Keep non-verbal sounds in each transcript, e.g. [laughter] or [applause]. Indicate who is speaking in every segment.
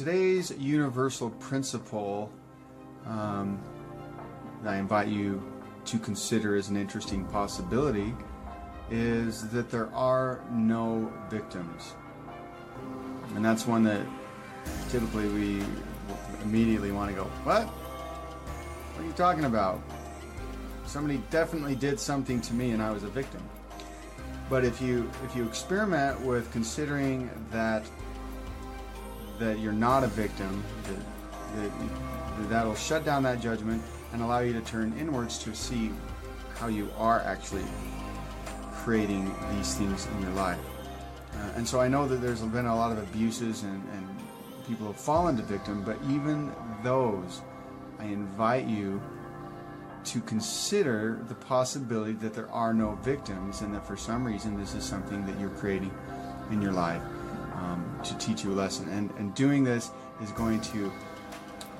Speaker 1: Today's universal principle um, that I invite you to consider as an interesting possibility is that there are no victims. And that's one that typically we immediately want to go, What? What are you talking about? Somebody definitely did something to me and I was a victim. But if you if you experiment with considering that that you're not a victim, that, that, that'll shut down that judgment and allow you to turn inwards to see how you are actually creating these things in your life. Uh, and so I know that there's been a lot of abuses and, and people have fallen to victim, but even those, I invite you to consider the possibility that there are no victims and that for some reason this is something that you're creating in your life um, to teach you a lesson. And, and doing this is going to,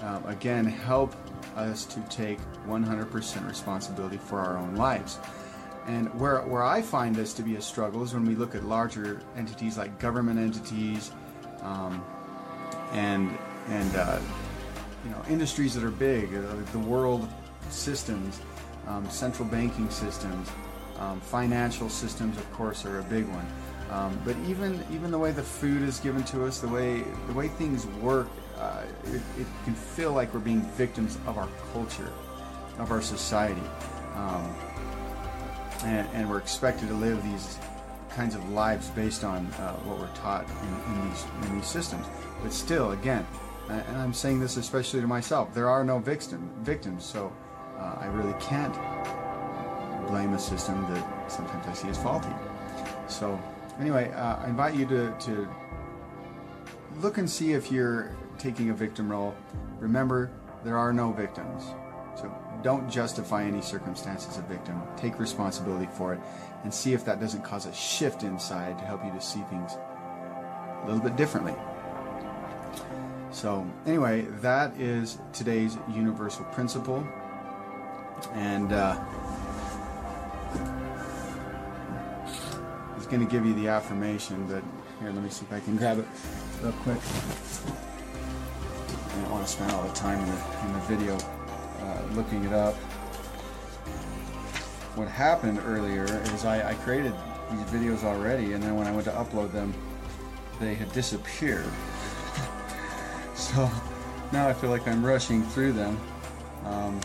Speaker 1: um, again, help us to take 100% responsibility for our own lives. And where, where I find this to be a struggle is when we look at larger entities like government entities um, and, and uh, you know, industries that are big, uh, the world systems, um, central banking systems, um, financial systems, of course, are a big one. Um, but even even the way the food is given to us, the way the way things work, uh, it, it, can feel like we're being victims of our culture, of our society, um, and, and, we're expected to live these kinds of lives based on uh, what we're taught in, in, these in these systems. But still, again, and I'm saying this especially to myself, there are no victim victims, so uh, I really can't blame a system that sometimes I see as faulty. So anyway, uh, I invite you to, to look and see if you're taking a victim role. Remember, there are no victims. So don't justify any circumstance as a victim. Take responsibility for it and see if that doesn't cause a shift inside to help you to see things a little bit differently. So, anyway, that is today's universal principle. And uh, going to give you the affirmation, but here, let me see if I can grab it real quick. I don't want to spend all the time in the, in the video uh, looking it up. What happened earlier is I, I created these videos already, and then when I went to upload them, they had disappeared. [laughs] so now I feel like I'm rushing through them. Um,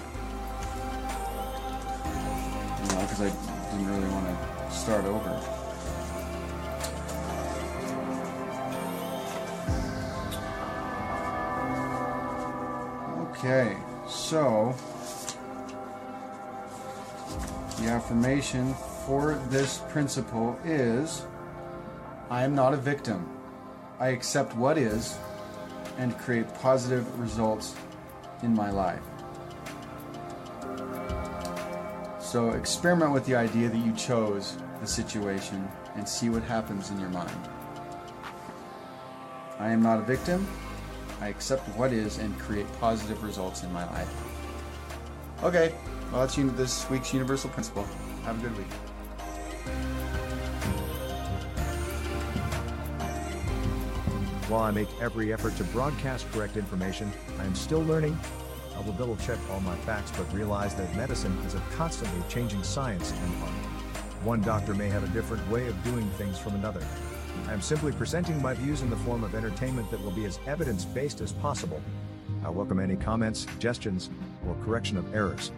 Speaker 1: you know, because I didn't really want to start over. Okay, so the affirmation for this principle is I am not a victim. I accept what is and create positive results in my life. So experiment with the idea that you chose the situation and see what happens in your mind. I am not a victim. I accept what is and create positive results in my life. Okay, well, that's this week's Universal Principle. Have a good week.
Speaker 2: While I make every effort to broadcast correct information, I am still learning. I will double check all my facts but realize that medicine is a constantly changing science and art. One doctor may have a different way of doing things from another. I am simply presenting my views in the form of entertainment that will be as evidence based as possible. I welcome any comments, suggestions, or correction of errors.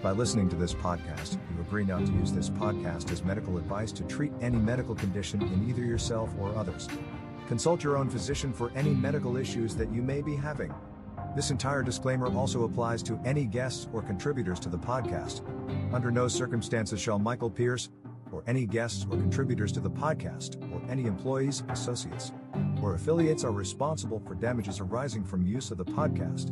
Speaker 2: By listening to this podcast, you agree not to use this podcast as medical advice to treat any medical condition in either yourself or others. Consult your own physician for any medical issues that you may be having. This entire disclaimer also applies to any guests or contributors to the podcast. Under no circumstances shall Michael Pierce, or any guests or contributors to the podcast, or any employees, associates, or affiliates are responsible for damages arising from use of the podcast.